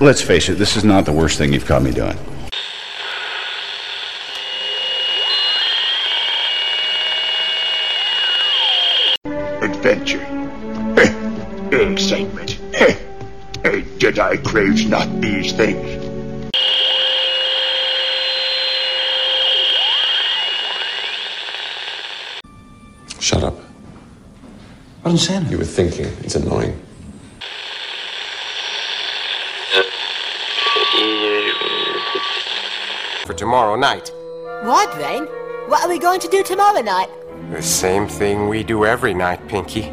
Let's face it, this is not the worst thing you've caught me doing. Adventure. Eh, Excitement. Eh, eh, Jedi craves not these things. Shut up. What did Santa? You were thinking. It's annoying. Tomorrow night. What, Vane? What are we going to do tomorrow night? The same thing we do every night, Pinky.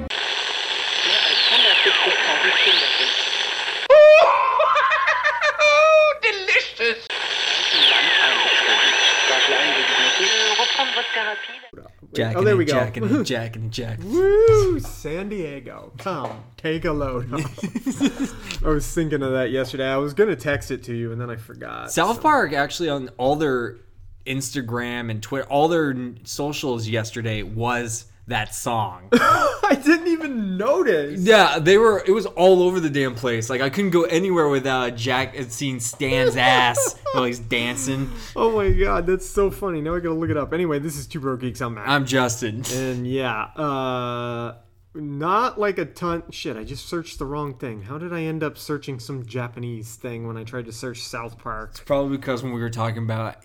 Jack oh, there we go. Jack and Jack and Jack. Woo! San Diego. Come, take a load. I was thinking of that yesterday. I was gonna text it to you, and then I forgot. South Park actually on all their Instagram and Twitter, all their socials yesterday was that song. I didn't even notice. yeah, they were. It was all over the damn place. Like I couldn't go anywhere without Jack and seeing Stan's ass while he's dancing. Oh my god, that's so funny. Now I gotta look it up. Anyway, this is Two Bro Geeks. I'm Matt. I'm Justin. and yeah, uh, not like a ton. Shit, I just searched the wrong thing. How did I end up searching some Japanese thing when I tried to search South Park? It's probably because when we were talking about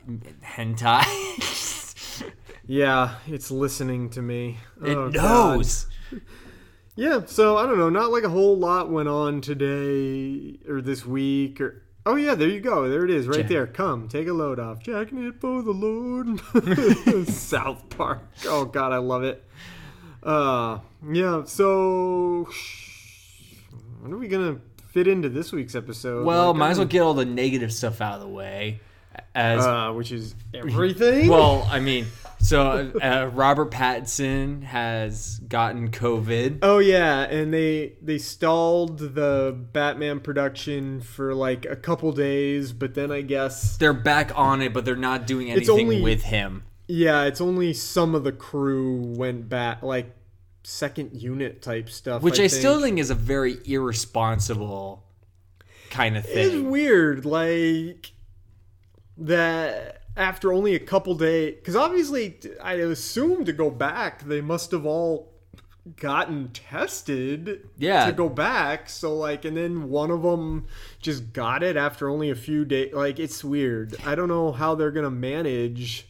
hentai, Yeah, it's listening to me. it Oh, God. knows. Yeah, so I don't know. Not like a whole lot went on today or this week or. Oh yeah, there you go. There it is, right Jack- there. Come, take a load off. Jacking it for the Lord. South Park. Oh God, I love it. Uh, yeah. So, when are we gonna fit into this week's episode? Well, Like, might as well get all the negative stuff out of the way. As uh, which is everything. well, I mean, so uh, Robert Pattinson has gotten COVID. Oh yeah, and they they stalled the Batman production for like a couple days, but then I guess They're back on it, but they're not doing anything only- with him. yeah, it's only some of the crew went back, like second unit type stuff. Which I, think. still think is a very irresponsible kind of thing. It's weird, like that after only a couple days, because obviously I assume to go back they must have all gotten tested Yeah. to go back. So like and then one of them just got it after only a few days like it's weird. I don't know how they're gonna manage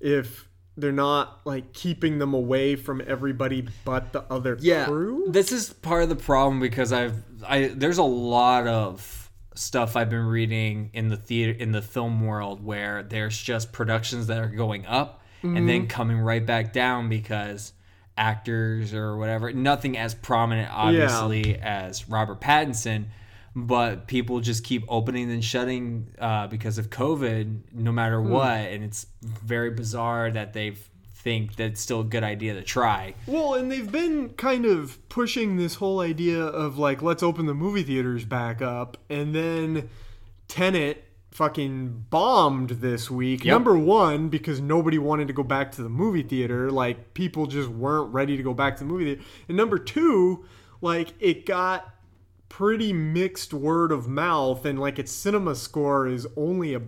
if they're not like keeping them away from everybody but the other yeah, crew. this is part of the problem because I've I there's a lot of stuff I've been reading in the theater in the film world where there's just productions that are going up and Mm-hmm. then coming right back down because actors or whatever nothing as prominent obviously as Robert Pattinson but people just keep opening and shutting uh, because of COVID no matter Hmm. what and it's very bizarre that they think that it's still a good idea to try Well, and they've been kind of pushing this whole idea of like, let's open the movie theaters back up, and then Tenet fucking bombed this week. Yep. Number one, because nobody wanted to go back to the movie theater. Like, people just weren't ready to go back to the movie theater. And number two, like, it got pretty mixed word of mouth, and like, its cinema score is only a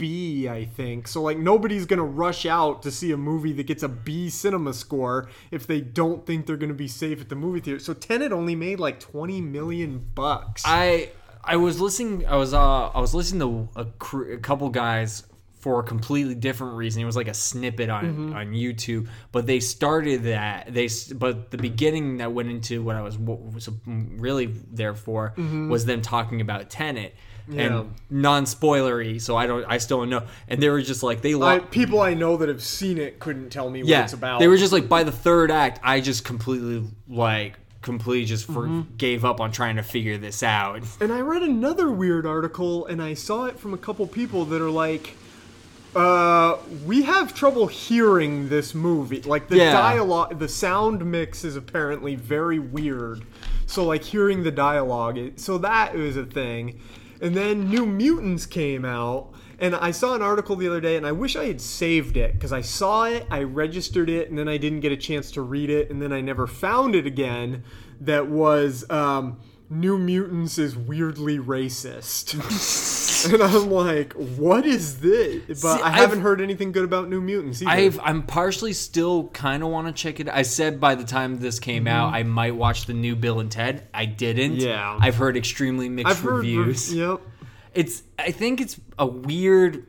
B, I think. So like nobody's gonna rush out to see a movie that gets a B cinema score if they don't think they're gonna be safe at the movie theater. So Tenet only made like twenty million bucks. I I was listening. I was uh I was listening to a, cr- a couple guys for a completely different reason. It was like a snippet on Mm-hmm. on YouTube, but they started that they but the beginning that went into what I was, what was really there for was them talking about Tenet. Mm-hmm. Yeah. And non-spoilery, so I don't, I still don't know. And they were just like they, I, lo- people I know that have seen it couldn't tell me what yeah, it's about. they were just like by the third act, I just completely like completely just for, gave up on trying to figure this out. And I read another weird article, and I saw it from a couple people that are like, uh, we have trouble hearing this movie. Like the Yeah. dialogue, the sound mix is apparently very weird. So like hearing the dialogue, so that is a thing. And then New Mutants came out, and I saw an article the other day, and I wish I had saved it because I saw it, I registered it, and then I didn't get a chance to read it, and then I never found it again. That was um, New Mutants is weirdly racist. and I'm like, what is this? But See, I I've- haven't heard anything good about New Mutants either. I've I'm partially still kind of want to check it. I said by the time this came out, I might watch the new Bill and Ted. I didn't. Mm-hmm. Yeah. I've heard extremely mixed I've heard reviews. Yep. It's I think it's a weird.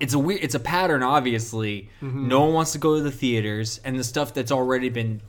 It's a weird. It's a pattern. Obviously, Mm-hmm. no one wants to go to the theaters, and the stuff that's already been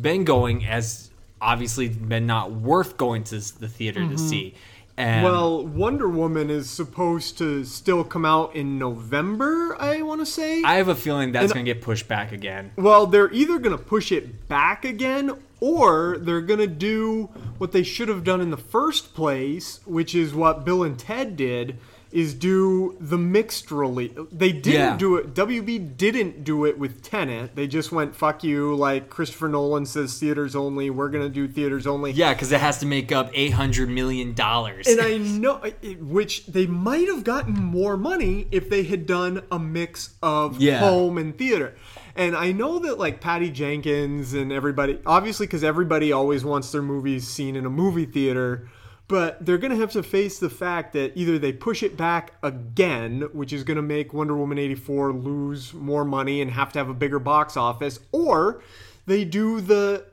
been going has obviously been not worth going to the theater to see. And. Well, Wonder Woman is supposed to still come out in November, I want to say. I have a feeling that's going to get pushed back again. Well, they're either going to push it back again or they're going to do what they should have done in the first place, which is what Bill and Ted did is do the mixed release. They didn't Yeah. do it WB didn't do it with Tenet. They just went fuck you like Christopher Nolan says theaters only, we're going to do theaters only. Yeah, because it has to make up eight hundred million dollars. And I know, which they might have gotten more money if they had done a mix of Yeah. home and theater. And I know that like Patty Jenkins and everybody, obviously, because everybody always wants their movies seen in a movie theater, but they're going to have to face the fact that either they push it back again, which is going to make Wonder Woman 84 lose more money and have to have a bigger box office, or they do the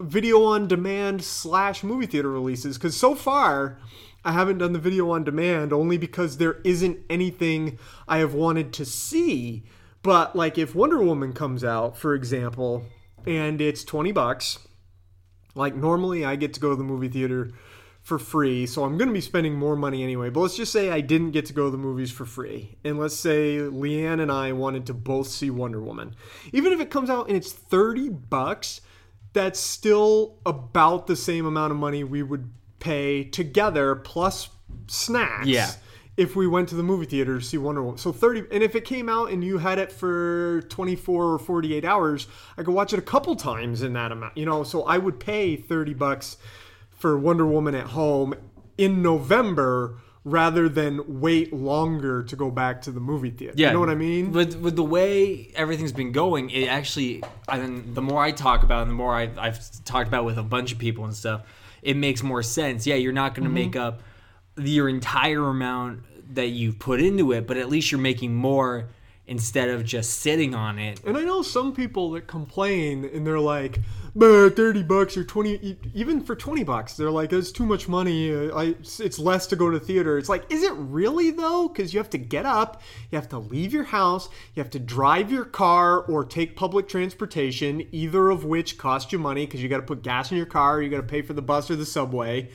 video on demand slash movie theater releases because so far I haven't done the video on demand only because there isn't anything I have wanted to see. But like if Wonder Woman comes out, for example, and it's 20 bucks, like normally I get to go to the movie theater for free, so I'm going to be spending more money anyway. But let's just say I didn't get to go to the movies for free. And let's say Leanne and I wanted to both see Wonder Woman. Even if it comes out and it's 30 bucks, that's still about the same amount of money we would pay together plus snacks. Yeah. If we went to the movie theater to see Wonder Woman. So 30 and if it came out and you had it for 24 or 48 hours, I could watch it a couple times in that amount. You know, so I would pay 30 bucks for Wonder Woman at home in November rather than wait longer to go back to the movie theater. Yeah, You know what I mean? With with the way everything's been going, it actually, I mean, the more I talk about, it, and the more I, I've talked about with a bunch of people and stuff, it makes more sense. Yeah, you're not Mm-hmm. going to make up your entire amount that you've put into it, but at least you're making more instead of just sitting on it. And I know some people that complain and they're like, "Bah, 30 bucks or 20, e- even for 20 bucks, they're like, it's too much money. Uh, I, it's less to go to theater. It's like, is it really though? Because you have to get up, you have to leave your house, you have to drive your car or take public transportation, either of which cost you money because you got to put gas in your car, you got to pay for the bus or the subway.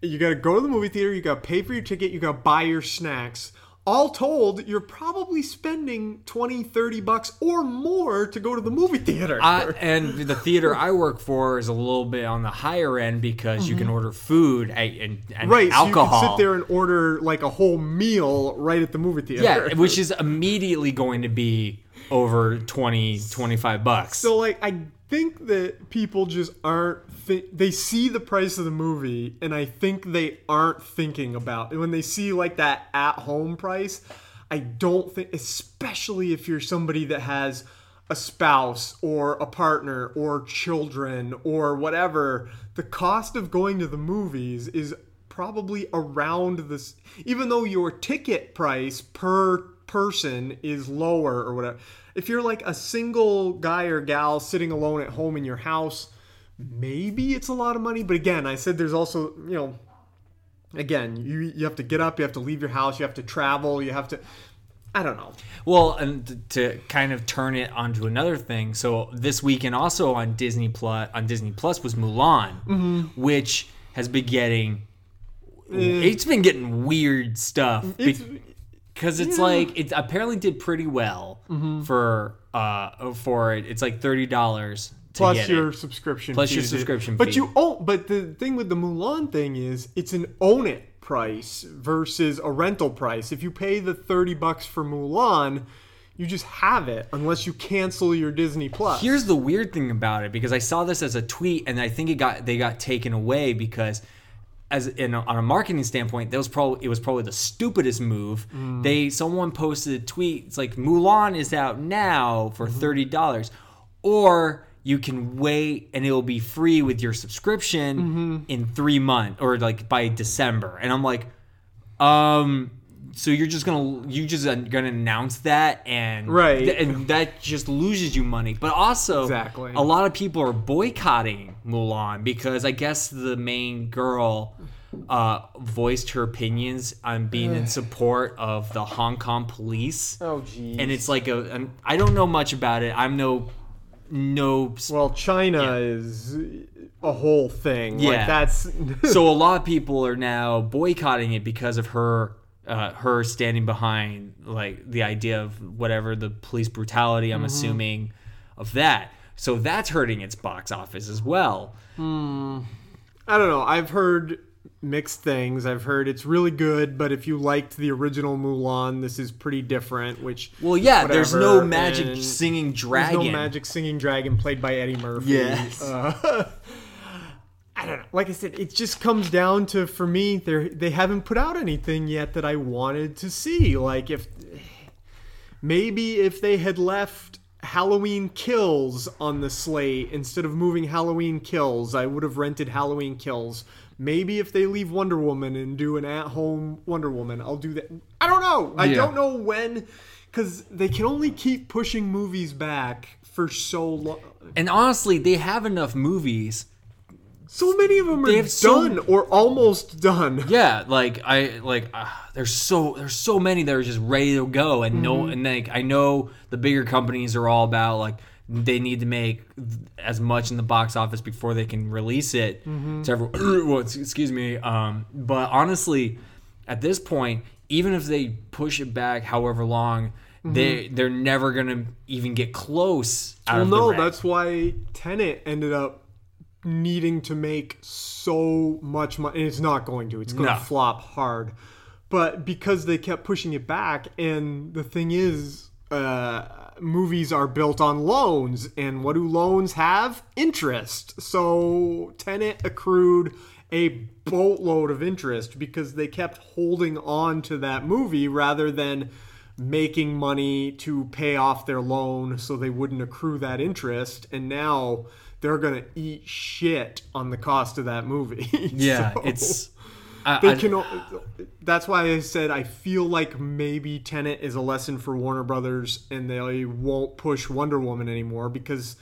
You got to go to the movie theater, you got to pay for your ticket, you got to buy your snacks. All told, you're probably spending 20, 30 bucks or more to go to the movie theater. I, and the theater I work for is a little bit on the higher end because you can order food and, and, Mm-hmm. right, alcohol. so you can sit there and order like a whole meal right at the movie theater. Yeah, which is immediately going to be over 20, 25 bucks. So like I think that people just aren't thi- they see the price of the movie and I think they aren't thinking about and when they see like that at home price, I don't think especially if you're somebody that has a spouse or a partner or children or whatever, the cost of going to the movies is probably around this even though your ticket price per person is lower or whatever if you're like a single guy or gal sitting alone at home in your house maybe it's a lot of money but again i said there's also you know again you you have to get up you have to leave your house you have to travel you have to i don't know Well, and to kind of turn it onto another thing, so this weekend also on Disney Plus on Disney Plus was Mulan, Mm-hmm. which has been getting it's been getting weird stuff. It's- because it's yeah. like it apparently did pretty well Mm-hmm. for uh for it. It's like thirty dollars plus your it. subscription Plus fee your subscription but fee. you own but the thing with the mulan thing is it's an own it price versus a rental price if you pay the 30 bucks for mulan you just have it unless you cancel your disney plus Here's the weird thing about it because I saw this as a tweet and I think it got they got taken away because as in a, on a marketing standpoint, that was probably it was probably the stupidest move. Mm. They someone posted a tweet. It's like Mulan is out now for Mm-hmm. thirty dollars, or you can wait and it will be free with your subscription Mm-hmm. in three months or like by December. And I'm like, um. So you're just gonna you just gonna announce that and Right. and that just loses you money. But also, Exactly. a lot of people are boycotting Mulan because I guess the main girl uh, voiced her opinions on being in support of the Hong Kong police. oh geez And it's like a, an, I don't know much about it. I'm no, no. well china is a whole thing like Yeah. that's so a lot of people are now boycotting it because of her uh, her standing behind like the idea of whatever the police brutality i'm assuming of that so that's hurting its box office as well I don't know. I've heard mixed things. I've heard it's really good, but if you liked the original Mulan, this is pretty different. Which well yeah there's no magic and singing There's dragon no magic singing dragon played by Eddie Murphy. Yes. Uh, I don't know. Like I said, it just comes down to for me, they they haven't put out anything yet that I wanted to see. Like if maybe if they had left Halloween Kills on the slate instead of moving Halloween Kills, I would have rented Halloween Kills. Maybe if they leave Wonder Woman and do an at-home Wonder Woman, I'll do that. I don't know. I Yeah. don't know when cuz they can only keep pushing movies back for so long. and honestly they have enough movies So many of them are have so- done or almost done. yeah like i like uh, there's so there's so many that are just ready to go and no and like i know the bigger companies are all about like they need to make as much in the box office before they can release it to everyone. Well, excuse me um but honestly at this point even if they push it back however long they they're never gonna even get close Well, no, that's why Tenet ended up needing to make so much money. And it's not going to. It's going No. to flop hard. But because they kept pushing it back, and the thing is, uh, movies are built on loans, and what do loans have? Interest. So Tenet accrued a boatload of interest because they kept holding on to that movie rather than making money to pay off their loan so they wouldn't accrue that interest and now they're going to eat shit on the cost of that movie. yeah So it's I, they I- can o- that's why I said I feel like maybe Tenet is a lesson for Warner Brothers and they won't push Wonder Woman anymore because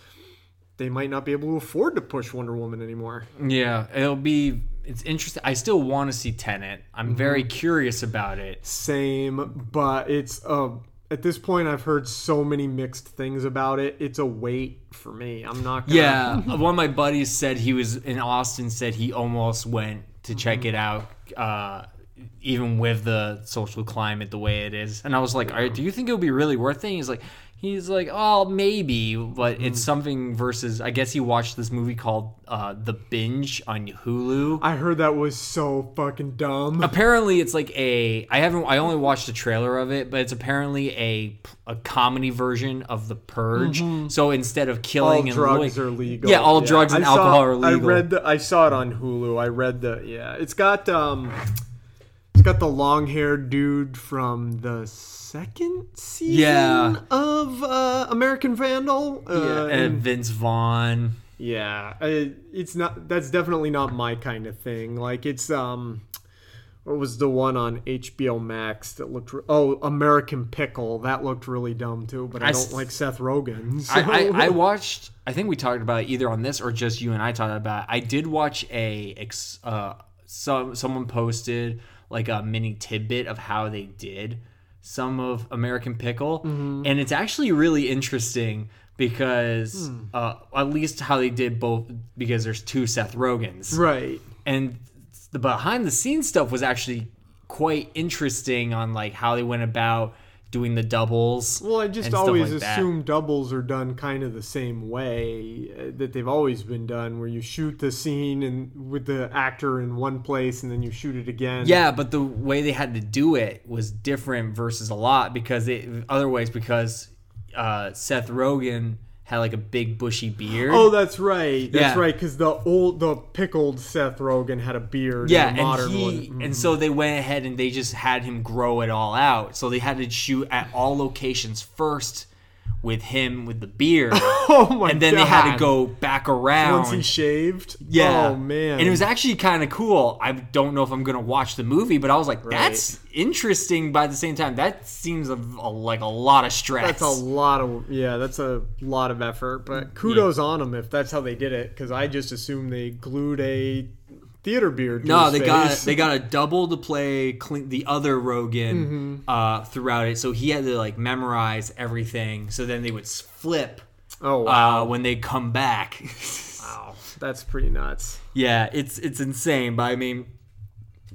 they might not be able to afford to push Wonder Woman anymore. Yeah, it'll be. It's interesting. I still want to see Tenet. I'm Mm-hmm. very curious about it. Same, but it's uh at this point I've heard so many mixed things about it. It's a wait for me. I'm not gonna Yeah, one of my buddies said he was in Austin. Said he almost went to check Mm-hmm. it out, uh, even with the social climate the way it is. And I was like, "Are- "Do you think it would be really worth it?" And he's like, "He's like, oh, maybe, but it's Mm. something." Versus, I guess he watched this movie called uh, The Binge on Hulu. I heard that was so fucking dumb. apparently it's like a i haven't i only watched the trailer of it but it's apparently a a comedy version of the purge so instead of All killing and all drugs lo- are legal. yeah all drugs and I saw- alcohol are legal I read the I saw it on Hulu. I read the yeah. It's got um it's got the long-haired dude from the second season Yeah. of uh, American Vandal. Uh, yeah, and vince vaughn Yeah, I- it's not. That's definitely not my kind of thing. Like it's um, what was the one on HBO Max that looked? Re- oh, American Pickle. That looked really dumb too. But I, I don't s- like Seth Rogen. So. I, I, I watched i think we talked about it either on this or just you and i talked about it. i did watch a ex, uh some someone posted like a mini tidbit of how they did some of american pickle Mm-hmm. and it's actually really interesting because Hmm. uh at least how they did both because there's two seth Rogens, right. and the behind the scenes stuff was actually quite interesting on like how they went about doing the doubles. Well, I just always like that. assume doubles are done kind of the same way uh, that they've always been done, where you shoot the scene and with the actor in one place and then you shoot it again. Yeah, but the way they had to do it was different versus a lot because it other ways because uh, Seth Rogen had like a big bushy beard. Oh, that's right. That's Yeah. right. Because the old, the pickled Seth Rogen had a beard. yeah, and modern and he one. Mm-hmm. and so they went ahead and they just had him grow it all out. So they had to shoot at all locations first with him with the beard. Oh my and then they had to go back around. Once he shaved. Yeah. Oh man. And it was actually kind of cool. I don't know if I'm gonna watch the movie, but I was like, that's interesting. By the same time, that seems a, a- like a lot of stress. That's a lot of yeah. That's a lot of effort. But kudos on them if that's how they did it. Because I just assumed they glued a theater beard. No, they got they got a double to play Clint, the other Rogen Mm-hmm. uh, throughout it, so he had to like memorize everything. So then they would flip Oh wow. uh, when they come back. wow. That's pretty nuts. yeah, it's it's insane. But I mean,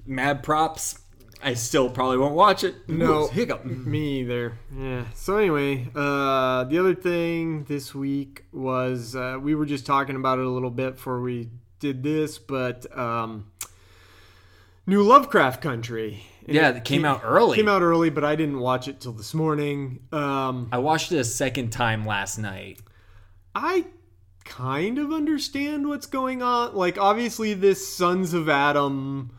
mad props. I still probably won't watch it. No, Ooh, hiccup. Me either. Yeah. So anyway, uh, the other thing this week was uh, we were just talking about it a little bit before we did this, but um, new Lovecraft Country. And Yeah, it came out early. Came out early, but I didn't watch it till this morning. Um, I watched it a second time last night. I kind of understand what's going on. Like, obviously, this Sons of Adam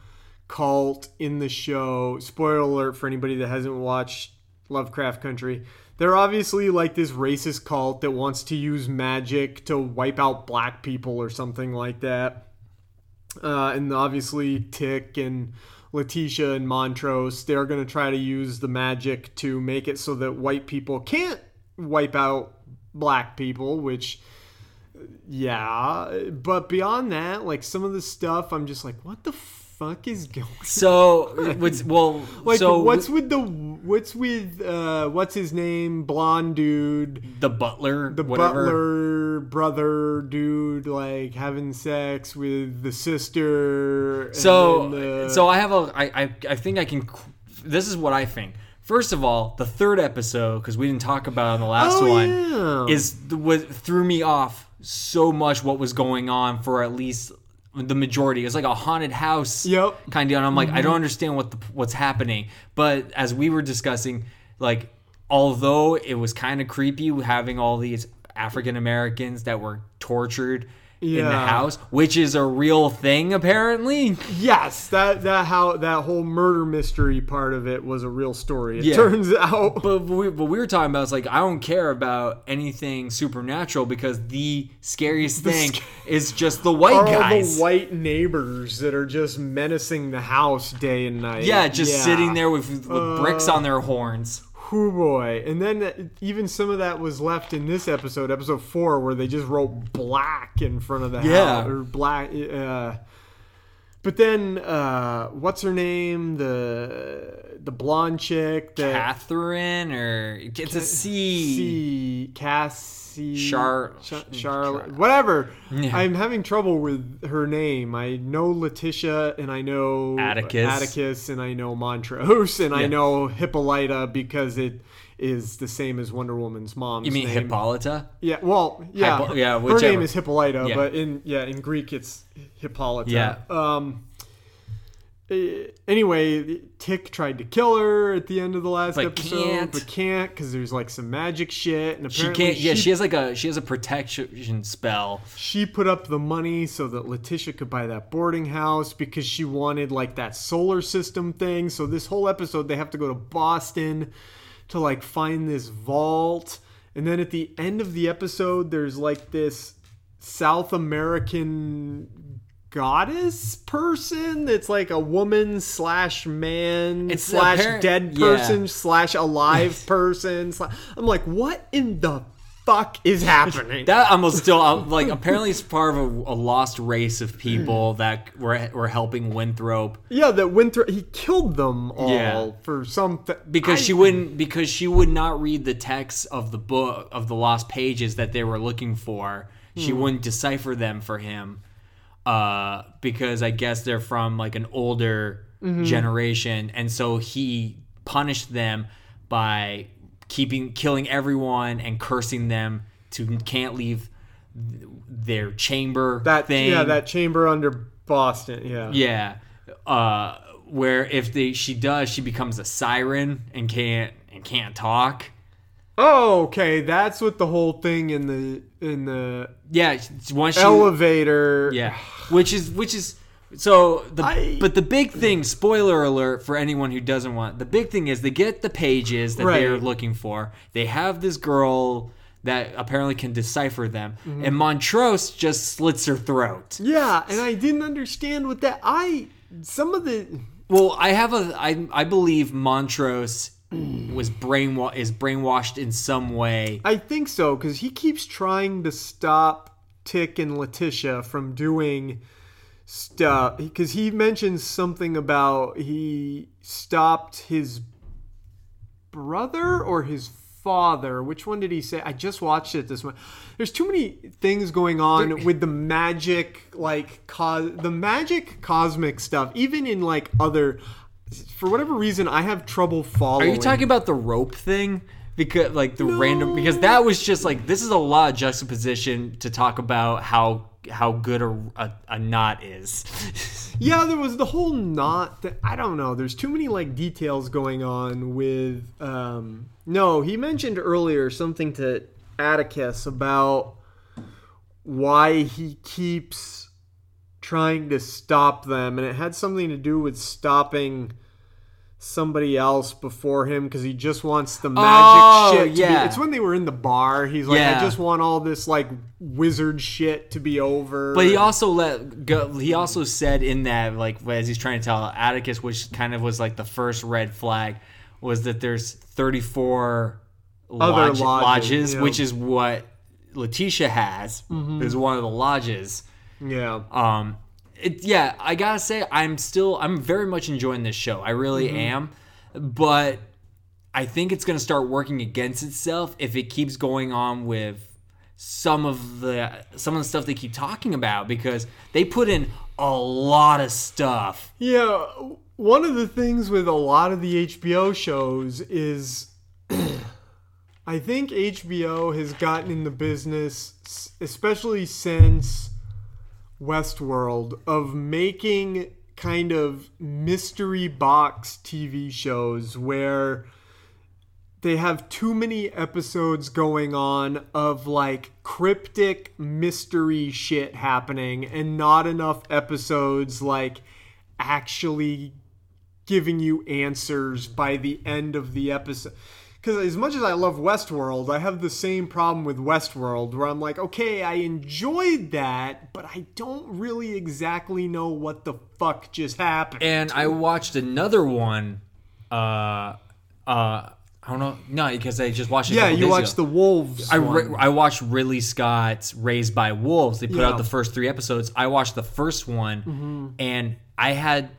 cult in the show. Spoiler alert for anybody that hasn't watched Lovecraft Country. They're obviously like this racist cult that wants to use magic to wipe out black people or something like that. Uh, and obviously, Tick and Letitia and Montrose, they're going to try to use the magic to make it so that white people can't wipe out black people, which, yeah. But beyond that, like some of the stuff, I'm just like, what the fuck is going So, what's well, like so what's with the what's with uh what's his name blonde dude the butler, the whatever. butler brother dude like having sex with the sister So, the- so I have a, I, I, I think I can. This is what I think. First of all, the third episode because we didn't talk about it on the last Oh, one yeah. is what threw me off so much. What was going on for at least the majority? It's like a haunted house. Yep. Kind of. And I'm like, I mm-hmm. don't understand what the what's happening. But as we were discussing, like, although it was kind of creepy having all these African Americans that were tortured. In the house, which is a real thing apparently. yes that that how that whole murder mystery part of it was a real story it Yeah. turns out But we, what we were talking about is like I don't care about anything supernatural because the scariest thing sc- is just the white guys. the white neighbors that are just menacing the house day and night yeah, just Yeah. sitting there with, with bricks Uh, on their horns. Whoo boy. And then uh, even some of that was left in this episode, episode four, where they just wrote black in front of the Yeah. house. Or black. Uh, but then, uh, what's her name? The the blonde chick that. Catherine or it's a C. C. Cassie. Char- Char- Charlotte. Whatever. Yeah. I'm having trouble with her name. I know Letitia and I know Atticus. Atticus and I know Montrose and I know Hippolyta because it is the same as Wonder Woman's mom's You mean name. Hippolyta? Yeah, well, yeah. Hypo- yeah, her name is Hippolyta, Yeah. but in yeah, in Greek it's Hippolyta. Yeah. Um Eh, anyway, Tick tried to kill her at the end of the last But episode, can't. but can't because there's like some magic shit, and She apparently can't. Yeah, she has like a she has a protection spell. she put up the money so that Letitia could buy that boarding house because she wanted like that solar system thing. So this whole episode they have to go to Boston to like find this vault. And then at the end of the episode there's like this South American goddess person that's like a woman slash man It's slash apparent- dead yeah. person slash alive person. I'm like, what in the fuck is happening? That almost still like apparently it's part of a, a lost race of people that were were helping Winthrop Yeah, that Winthrop he killed them all Yeah. for some because I- she wouldn't because she would not read the text of the book of the lost pages that they were looking for. She Hmm. wouldn't decipher them for him uh, because I guess they're from like an older Mm-hmm. generation, and so he punished them by keeping killing everyone and cursing them to can't leave their chamber That thing. yeah, that chamber under Boston. Yeah. Yeah. Uh, where if they she does, she becomes a siren and can't and can't talk. Oh, okay. That's what the whole thing in the in the Yeah, once she elevator. Yeah, which is which is so the I- but the big thing. Spoiler alert for anyone who doesn't want. The big thing is they get the pages that they're looking for. They have this girl that apparently can decipher them, Mm-hmm. and Montrose just slits her throat. Yeah, and I didn't understand what that. I some of the Well, I have a I I believe Montrose was brainwa- is brainwashed in some way. I think so because he keeps trying to stop Tick and Letitia from doing stuff because he mentions something about he stopped his brother or his father. Which one did he say? I just watched it this one. There's too many things going on with the magic, like cos- the magic cosmic stuff. Even in like other, for whatever reason, I have trouble following. Are you talking about the rope thing? Because like the random because that was just like this is a lot of juxtaposition to talk about how how good a, a, a knot is. Yeah, there was the whole knot. That, I don't know. There's too many like details going on with. Um, no, he mentioned earlier something to Atticus about why he keeps trying to stop them, and it had something to do with stopping somebody else before him because he just wants the magic Oh, shit. To yeah. be, it's when they were in the bar. He's like, I just want all this like wizard shit to be over. But he also let go. He also said in that, like, as he's trying to tell Atticus, which kind of was like the first red flag, was that there's 34 Other lodge- lodges, yeah. Mm-hmm. which is what Letitia has. Is one of the lodges. yeah. Um, it, yeah, I gotta say, I'm still, I'm very much enjoying this show. I really Mm-hmm. am, but I think it's gonna start working against itself if it keeps going on with some of the some of the stuff they keep talking about because they put in a lot of stuff. Yeah, one of the things with a lot of the HBO shows is I think HBO has gotten in the business, especially since Westworld, of making kind of mystery box TV shows where they have too many episodes going on of like cryptic mystery shit happening and not enough episodes like actually giving you answers by the end of the episode. Because as much as I love Westworld, I have the same problem with Westworld where I'm like, okay, I enjoyed that, but I don't really exactly know what the fuck just happened. And I watched another one. Uh, uh, I don't know, no, because I just watched. It yeah, you watched ago. the Wolves. I, re- I watched Ridley Scott's Raised by Wolves. They put Yeah. out the first three episodes. I watched the first one, Mm-hmm. and I had.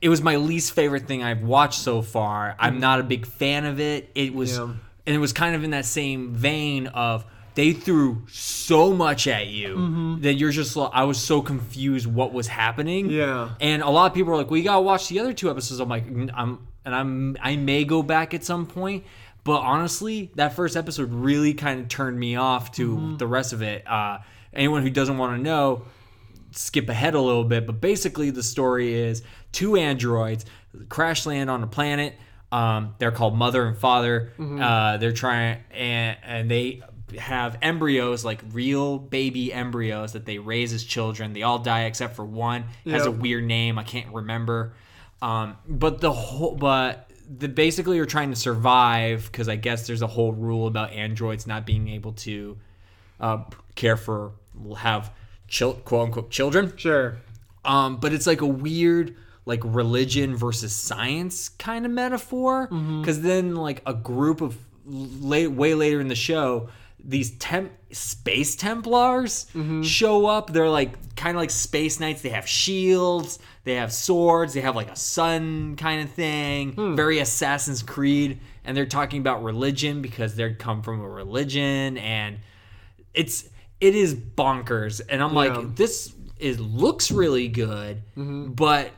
It was my least favorite thing I've watched so far. I'm not a big fan of it. It was, Mm-hmm. Yeah. and it was kind of in that same vein of they threw so much at you that you're just. I was so confused what was happening. Mm-hmm. Yeah. and a lot of people are like, "Well, you gotta watch the other two episodes." I'm like, "Mm, I'm, and I'm, I may go back at some point. But honestly, that first episode really kind of turned me off to Mm-hmm. the rest of it. Uh, anyone who doesn't want to know, skip ahead a little bit. But basically, the story is two androids crash land on a planet. Um, they're called Mother and Father. Mm-hmm. Uh, they're trying, and, and they have embryos, like real baby embryos that they raise as children. They all die except for one. Has a weird name. I can't remember. Um, but the whole, but the basically you're trying to survive because I guess there's a whole rule about androids not being able to uh, care for have chil- quote unquote children. Sure. Um, but it's like a weird like religion versus science kind of metaphor. Mm-hmm. Because then like a group of late way later in the show these temp space templars mm-hmm. show up. They're like kind of like space knights. They have shields. They have swords. They have like a sun kind of thing. Hmm. Very assassin's creed. And they're talking about religion because they come from a religion. And it's it is bonkers. And i'm Yeah. like this is looks really good mm-hmm. but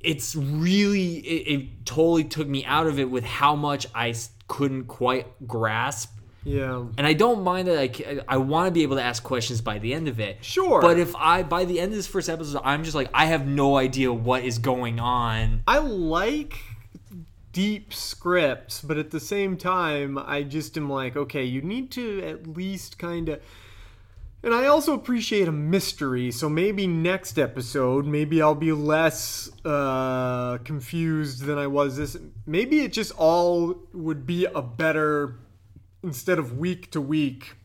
it's really it, it totally took me out of it with how much I couldn't quite grasp. Yeah. And I don't mind that I, I want to be able to ask questions by the end of it. Sure. But if I by the end of this first episode I'm just like I have no idea what is going on. I like deep scripts, but at the same time, I just am like, okay, you need to at least kind of. And I also appreciate a mystery, so maybe next episode, maybe I'll be less uh, confused than I was this. Maybe it just all would be a better instead of week to week.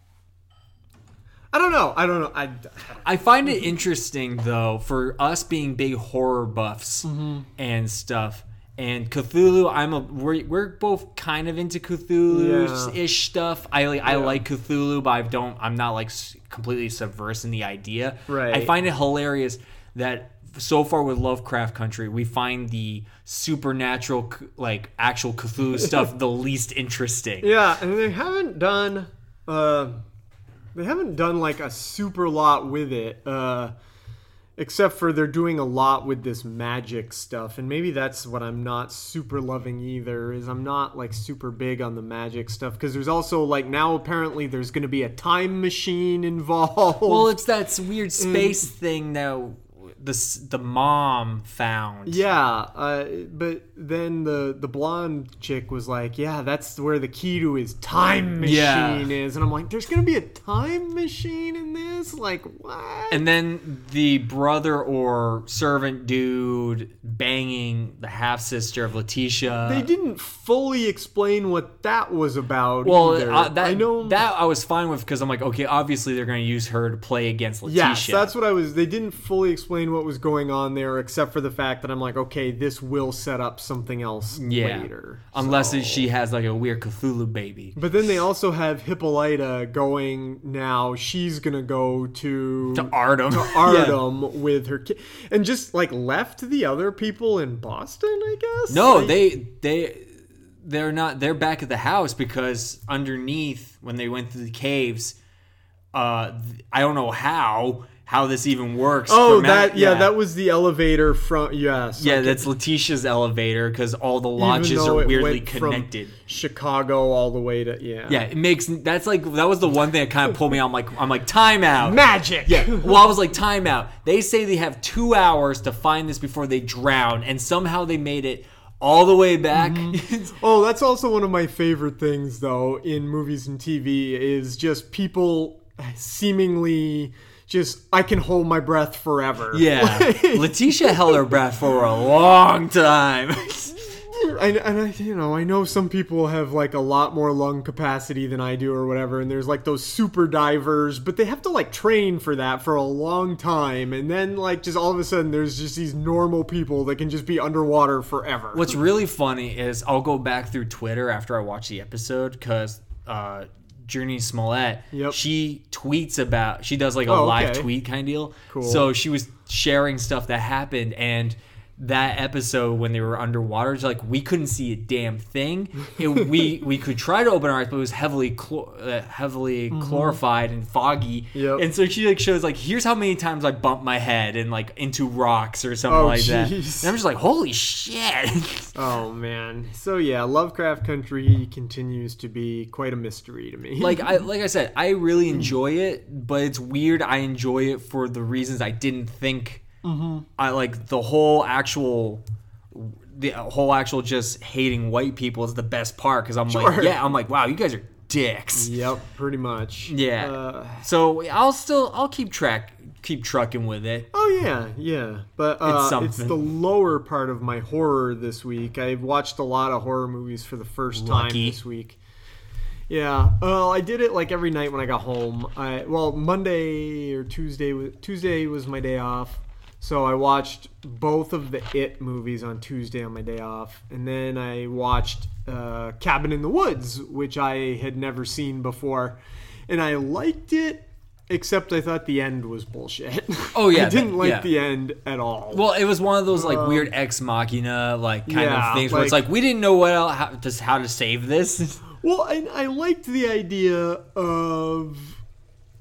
I don't know. I don't know. I, I find it interesting though for us being big horror buffs Mm-hmm. and stuff. And Cthulhu, I'm a we're, we're both kind of into Cthulhu ish stuff. I like I like Cthulhu, but I don't. I'm not like completely subversive in the idea. Right. I find it hilarious that so far with Lovecraft Country, we find the supernatural, like actual Cthulhu stuff, the least interesting. Yeah, and they haven't done uh they haven't done like a super lot with it. Uh except for they're doing a lot with this magic stuff and maybe that's what I'm not super loving either is I'm not like super big on the magic stuff because there's also like now apparently there's going to be a time machine involved. Well, it's that weird mm. space thing that the the mom found. Yeah, uh, but then the the blonde chick was like, "Yeah, that's where the key to his time machine Yeah. is," and I'm like, "There's gonna be a time machine in this? Like what?" And then the brother or servant dude banging the half sister of Letitia. they didn't fully explain what that was about. well, either. uh, that I know that I was fine with because I'm like, okay, obviously they're going to use her to play against Letitia. Yes, that's what I was. They didn't fully explain what was going on there, except for the fact that I'm like, okay, this will set up something else yeah. later. Unless So- she has like a weird Cthulhu baby. But then they also have Hippolyta going now. She's gonna go to To Ardham. to Ardham with her kid, and just like left the other people in Boston. I guess. No, Like- they they they're not. They're back at the house because underneath, when they went through the caves, uh, I don't know how how this even works. Oh, that yeah, that was the elevator from yes. yeah, that's Letitia's elevator because all the lodges are weirdly connected. Chicago all the way to yeah. Yeah, it makes that's like that was the one thing that kind of pulled me. out. I'm like I'm like timeout. Magic. Yeah. Well, I was like timeout. They say they have two hours to find this before they drown, and somehow they made it all the way back. Mm-hmm. Oh, that's also one of my favorite things, though, in movies and TV is just people seemingly just I can hold my breath forever. yeah. Like- Letitia held her breath for a long time. and, and I, you know, I know some people have like a lot more lung capacity than I do or whatever, and there's like those super divers, but they have to like train for that for a long time, and then like just all of a sudden there's just these normal people that can just be underwater forever. What's really funny is I'll go back through Twitter after I watch the episode because uh, Jurnee Smollett, Yep. she tweets about, she does like a Oh, live okay. tweet kind of deal. Cool. So she was sharing stuff that happened and that episode when they were underwater, it's like we couldn't see a damn thing. It, we we could try to open our eyes, but it was heavily chlor- uh, heavily chlorified and foggy. Mm-hmm. Yep. And so she like shows like here's how many times I bumped my head and like into rocks or something Oh, like that. And I'm just like holy shit. Oh man. So yeah, Lovecraft Country continues to be quite a mystery to me. like I like I said, I really enjoy it, but it's weird. I enjoy it for the reasons I didn't think. I like the whole actual, the whole actual just hating white people is the best part because I'm like, yeah, I'm like, wow, you guys are dicks. Yep, pretty much. Yeah. Uh, so I'll still I'll keep track, keep trucking with it. oh yeah, yeah. But uh, it's, something. the lower part of my horror this week. I've watched a lot of horror movies for the first time this week. Yeah. Well, I did it like every night when I got home. I well Monday or Tuesday. Tuesday was my day off. So I watched both of the It movies on Tuesday on my day off, and then I watched uh, Cabin in the Woods, which I had never seen before, and I liked it. Except I thought the end was bullshit. Oh, yeah, I didn't that- like yeah. the end at all. Well, it was one of those like weird ex machina like kind yeah, of things where it's like- we didn't know what else, how, just how to save this. Well, I, I liked the idea of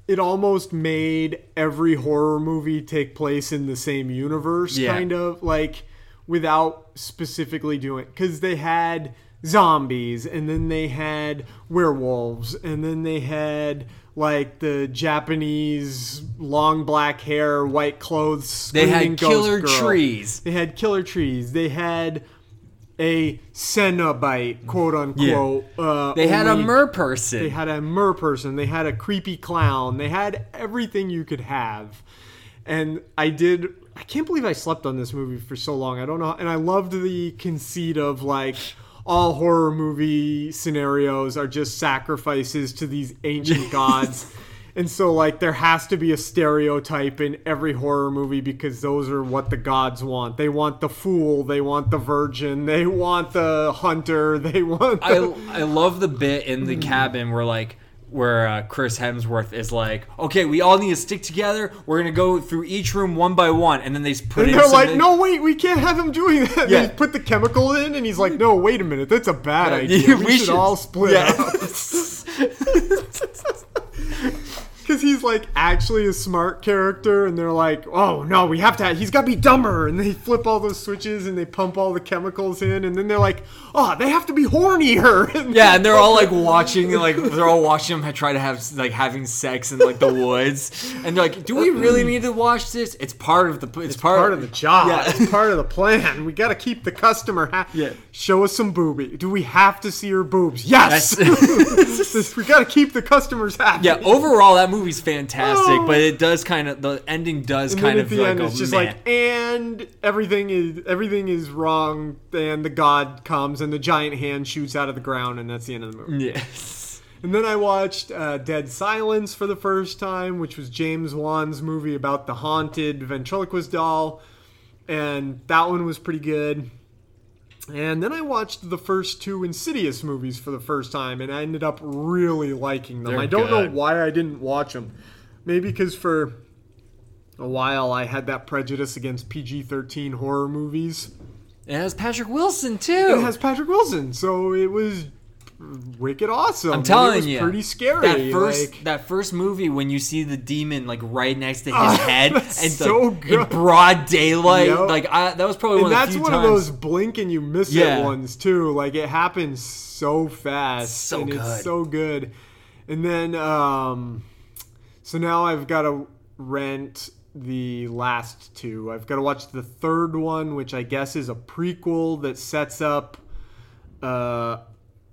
it almost made every horror movie take place in the same universe, Yeah. kind of like without specifically doing because they had zombies and then they had werewolves and then they had like the Japanese long black hair, white clothes. They had killer girl. trees. They had killer trees. They had a Cenobite, quote unquote. Uh, They had a mer person. They had a mer person. They had a creepy clown. They had everything you could have. And I did. I can't believe I slept on this movie for so long. I don't know. And I loved the conceit of like all horror movie scenarios are just sacrifices to these ancient gods. And so, like, there has to be a stereotype in every horror movie because those are what the gods want. They want the fool, they want the virgin, they want the hunter, they want. The, I I love the bit in the cabin where like where uh, Chris Hemsworth is like, okay, we all need to stick together. We're gonna go through each room one by one, and then they put and in they're like, in- no, wait, we can't have him doing that. Yeah. They put the chemical in, and he's like, no, wait a minute, that's a bad Yeah, idea. We, we should, should- all split yeah. up. Because he's like actually a smart character, and they're like, oh no, we have to. He's got to be dumber, and they flip all those switches and they pump all the chemicals in, and then they're like, oh, they have to be hornier. And Yeah, and they're all like watching, like they're all watching him try to have like having sex in like the woods, and they're like, "Do we really need to watch this? It's part of the. It's, part, part of the job. Yeah. It's part of the plan. We got to keep the customer happy. Yeah. Show us some boobie. Do we have to see her boobs? Yes. we got to keep the customers happy. Yeah, overall that movie's fantastic, but it does kind of the ending does And kind of the like end, it's just meh. like, and everything is everything is wrong. And the god comes, and the giant hand shoots out of the ground, and that's the end of the movie. yes. And then I watched uh, Dead Silence for the first time, which was James Wan's movie about the haunted ventriloquist doll. And that one was pretty good. And then I watched the first two Insidious movies for the first time, and I ended up really liking them. They're I don't know why I didn't watch them. Maybe because for a while I had that prejudice against PG 13 horror movies. It has Patrick Wilson too. It has Patrick Wilson, so it was wicked awesome. I'm and telling it was you, pretty scary. That first like- that first movie when you see the demon like right next to his Oh, head and so like, good. in broad daylight, Yep. like I, that was probably and one of the that's few one times. of those blink and you miss Yeah. it ones too. Like it happens so fast, So and good. it's so good. And then, um, so now I've got to rent the last two. I've got to watch the third one, which I guess is a prequel that sets up uh,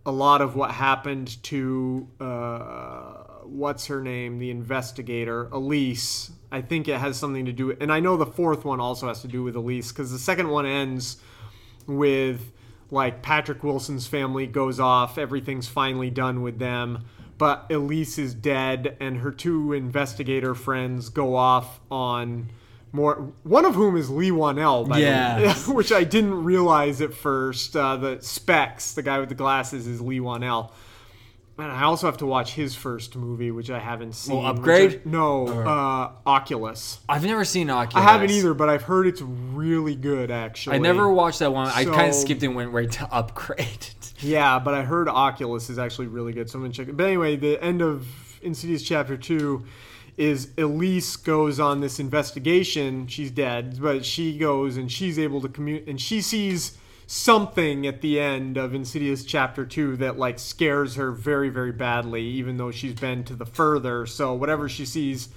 a lot of what happened to uh, what's her name, the investigator, Elise. I think it has something to do, with and I know the fourth one also has to do with Elise because the second one ends with like Patrick Wilson's family goes off, everything's finally done with them, but Elise is dead, and her two investigator friends go off on more. One of whom is Leigh Whannell, by Yes. the way, which I didn't realize at first. Uh, the Specs, the guy with the glasses, is Leigh Whannell. And I also have to watch his first movie, which I haven't seen. which I- Upgrade? no, uh, Oculus. I've never seen Oculus. I haven't either, but I've heard it's really good. Actually, I never watched that one. I kind of So- skipped and went right to Upgrade. Yeah, but I heard Oculus is actually really good, so I'm gonna check it. But anyway, the end of Insidious Chapter Two is Elise goes on this investigation. She's dead, but she goes and she's able to commute, and she sees something at the end of Insidious Chapter Two that like scares her very, very badly, even though she's been to the further. So whatever she sees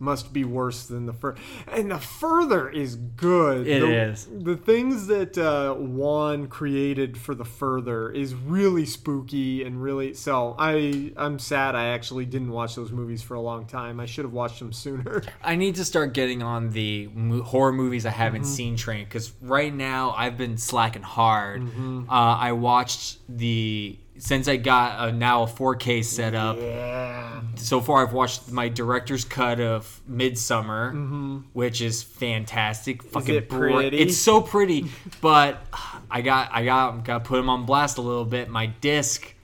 must be worse than the fur. And the further is good. It the, is. the things that uh, Wan created for the further is really spooky and really so I I'm sad I actually didn't watch those movies for a long time. I should have watched them sooner. I need to start getting on the mo- horror movies I haven't Mm-hmm. seen train because right now I've been slacking hard. Mm-hmm. Uh, I watched the since I got a, now a 4K setup. Yeah. So far, I've watched my director's cut of Midsommar, which is fantastic. Fucking it pretty? It's so pretty, but I got I got got put them on blast a little bit. My disc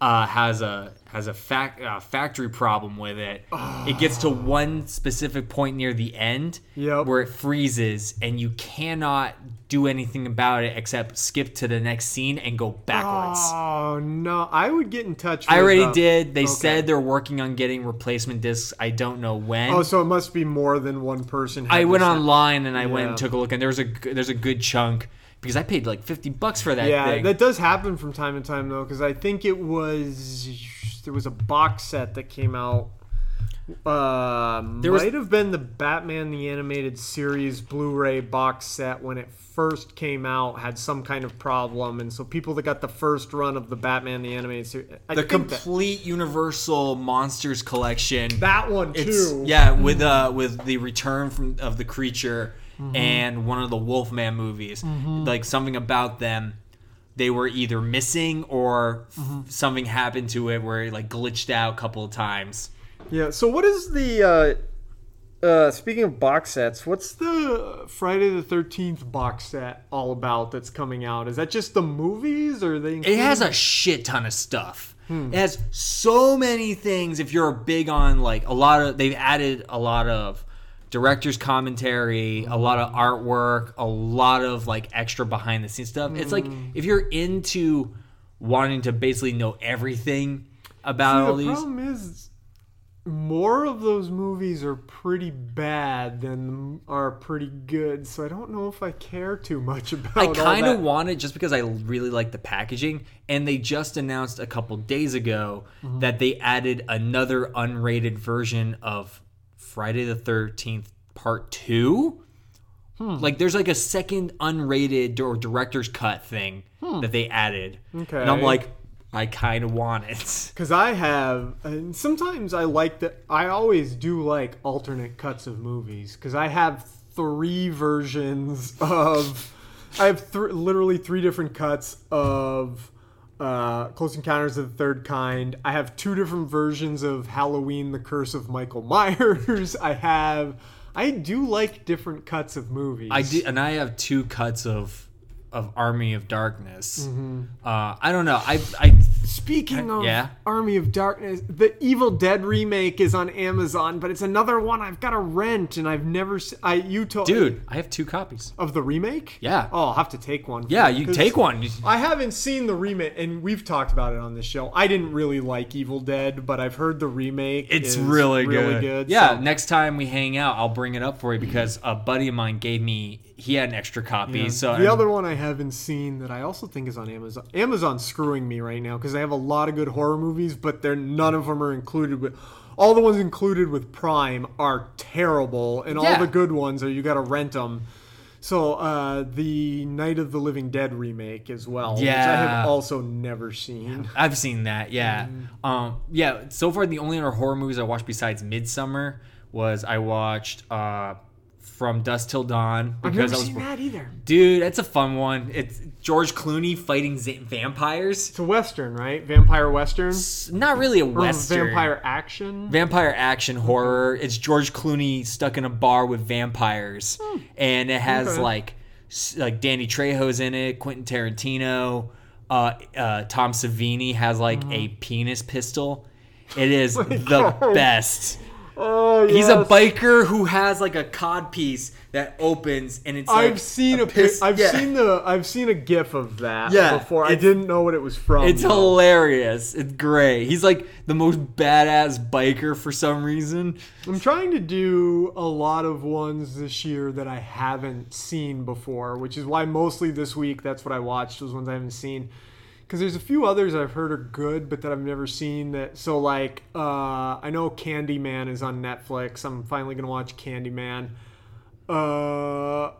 uh, has a has a fac- uh, factory problem with it. It gets to one specific point near the end Yep. where it freezes, and you cannot do anything about it except skip to the next scene and go backwards. Oh no, I would get in touch. I already uh, did. They okay. said they're working on getting replacement discs. I don't know when. Oh, so it must be more than one person. I went online and I went and took a look, and there's a g- there's a good chunk. because I paid like fifty bucks for that yeah, thing. that does happen from time to time though, because I think it was there was a box set that came out. Uh, There was- might have been the Batman the Animated Series Blu-ray box set when it first came out had some kind of problem, and so people that got the first run of the Batman the Animated Series, I the think that, complete Universal Monsters collection. that one too. yeah, with uh with the return from of the creature and one of the Wolfman movies. Like something about them they were either missing or f- something happened to it where it like glitched out a couple of times. Yeah. So what is the uh, uh, speaking of box sets? What's the Friday the Thirteenth box set all about that's coming out? Is that just the movies, or they? It has a shit ton of stuff. It has so many things. If you're big on like a lot of, they've added a lot of director's commentary, a lot of artwork, a lot of like extra behind the scenes stuff. It's like if you're into wanting to basically know everything about all the these. problem is more of those movies are pretty bad than are pretty good. So I don't know if I care too much about. I kind of want it just because I really like the packaging. And they just announced a couple days ago Mm-hmm. that they added another unrated version of Friday the 13th Part 2. Hmm. Like there's like a second unrated or director's cut thing that they added. Okay. And I'm like, I kind of want it. Because I have, and sometimes I like that. I always do like alternate cuts of movies because I have three versions of. I have th- literally three different cuts of uh, Close Encounters of the Third Kind. I have two different versions of Halloween: The Curse of Michael Myers. I have. I do like different cuts of movies. I did, and I have two cuts of of Army of Darkness. Mm-hmm. Uh, I don't know. I I Speaking of Yeah. Army of Darkness, the Evil Dead remake is on Amazon, but it's another one I've got to rent, and I've never. Se- I you told dude, I have two copies. of the remake. Yeah. Oh, I'll have to take one. Yeah, you take one. I haven't seen the remake, and we've talked about it on this show. I didn't really like Evil Dead, but I've heard the remake. It's is really, really good. good. Yeah, so- next time we hang out, I'll bring it up for you because a buddy of mine gave me. He had an extra copy. Yeah. So the other one I haven't seen that I also think is on Amazon. Amazon's screwing me right now because they have a lot of good horror movies, but they're none of them are included with. All the ones included with Prime are terrible, and all the good ones are you got to rent them. So uh, the Night of the Living Dead remake as well, which I have also never seen. I've seen that. Yeah. Mm-hmm. Um. Yeah. So far, the only other horror movies I watched besides Midsommar was I watched uh, From Dusk Till Dawn I've never I was seen that either. dude. That's a fun one. It's George Clooney fighting z- vampires. It's a western, right? Vampire western, It's not really a or western. vampire action. vampire action horror. It's George Clooney stuck in a bar with vampires, and it has Okay. like s- like Danny Trejo's in it, Quentin Tarantino, uh, uh, Tom Savini has like a penis pistol. It is the best. Oh, He's a biker who has like a cod piece that opens, and it's like I've seen a, piss- pic- I've yeah. seen the I've seen a gif of that Yeah, before. I didn't know what it was from. It's though. hilarious. It's great. He's like the most badass biker for some reason. I'm trying to do a lot of ones this year that I haven't seen before, which is why mostly this week that's what I watched was ones I haven't seen. Because there's a few others I've heard are good, but that I've never seen. That so like uh, I know Candyman is on Netflix. I'm finally gonna watch Candyman. Uh,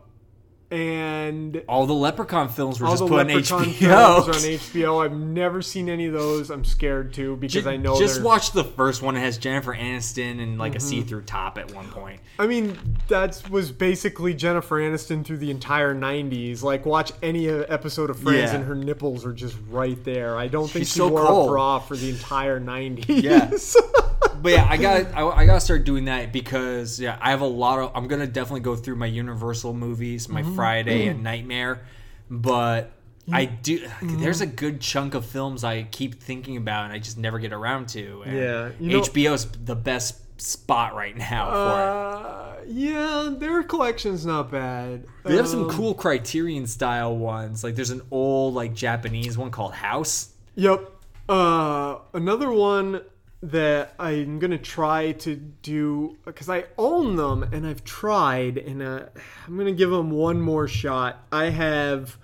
and All the Leprechaun films were just put on HBO. on HBO. I've never seen any of those. I'm scared to because Ju- I know Just they're- watch the first one. It has Jennifer Aniston and like Mm-hmm. a see-through top at one point. I mean, that was basically Jennifer Aniston through the entire '90s. Like, watch any uh, episode of Friends, Yeah. and her nipples are just right there. I don't think She's she so wore cold. a bra for the entire '90s. Yeah. But yeah, I got I, I got to start doing that because yeah, I have a lot of. I'm gonna definitely go through my Universal movies, my Mm-hmm. Friday and Nightmare, but. I do. Mm-hmm. There's a good chunk of films I keep thinking about, and I just never get around to. Yeah, you know- HBO's the best spot right now for it. uh, yeah, their collection's not bad. They have some Um, cool Criterion style ones. Like there's an old like Japanese one called House. Yep. Uh, another one that I'm gonna try to do because I own them and I've tried, and uh, I'm gonna give them one more shot. I have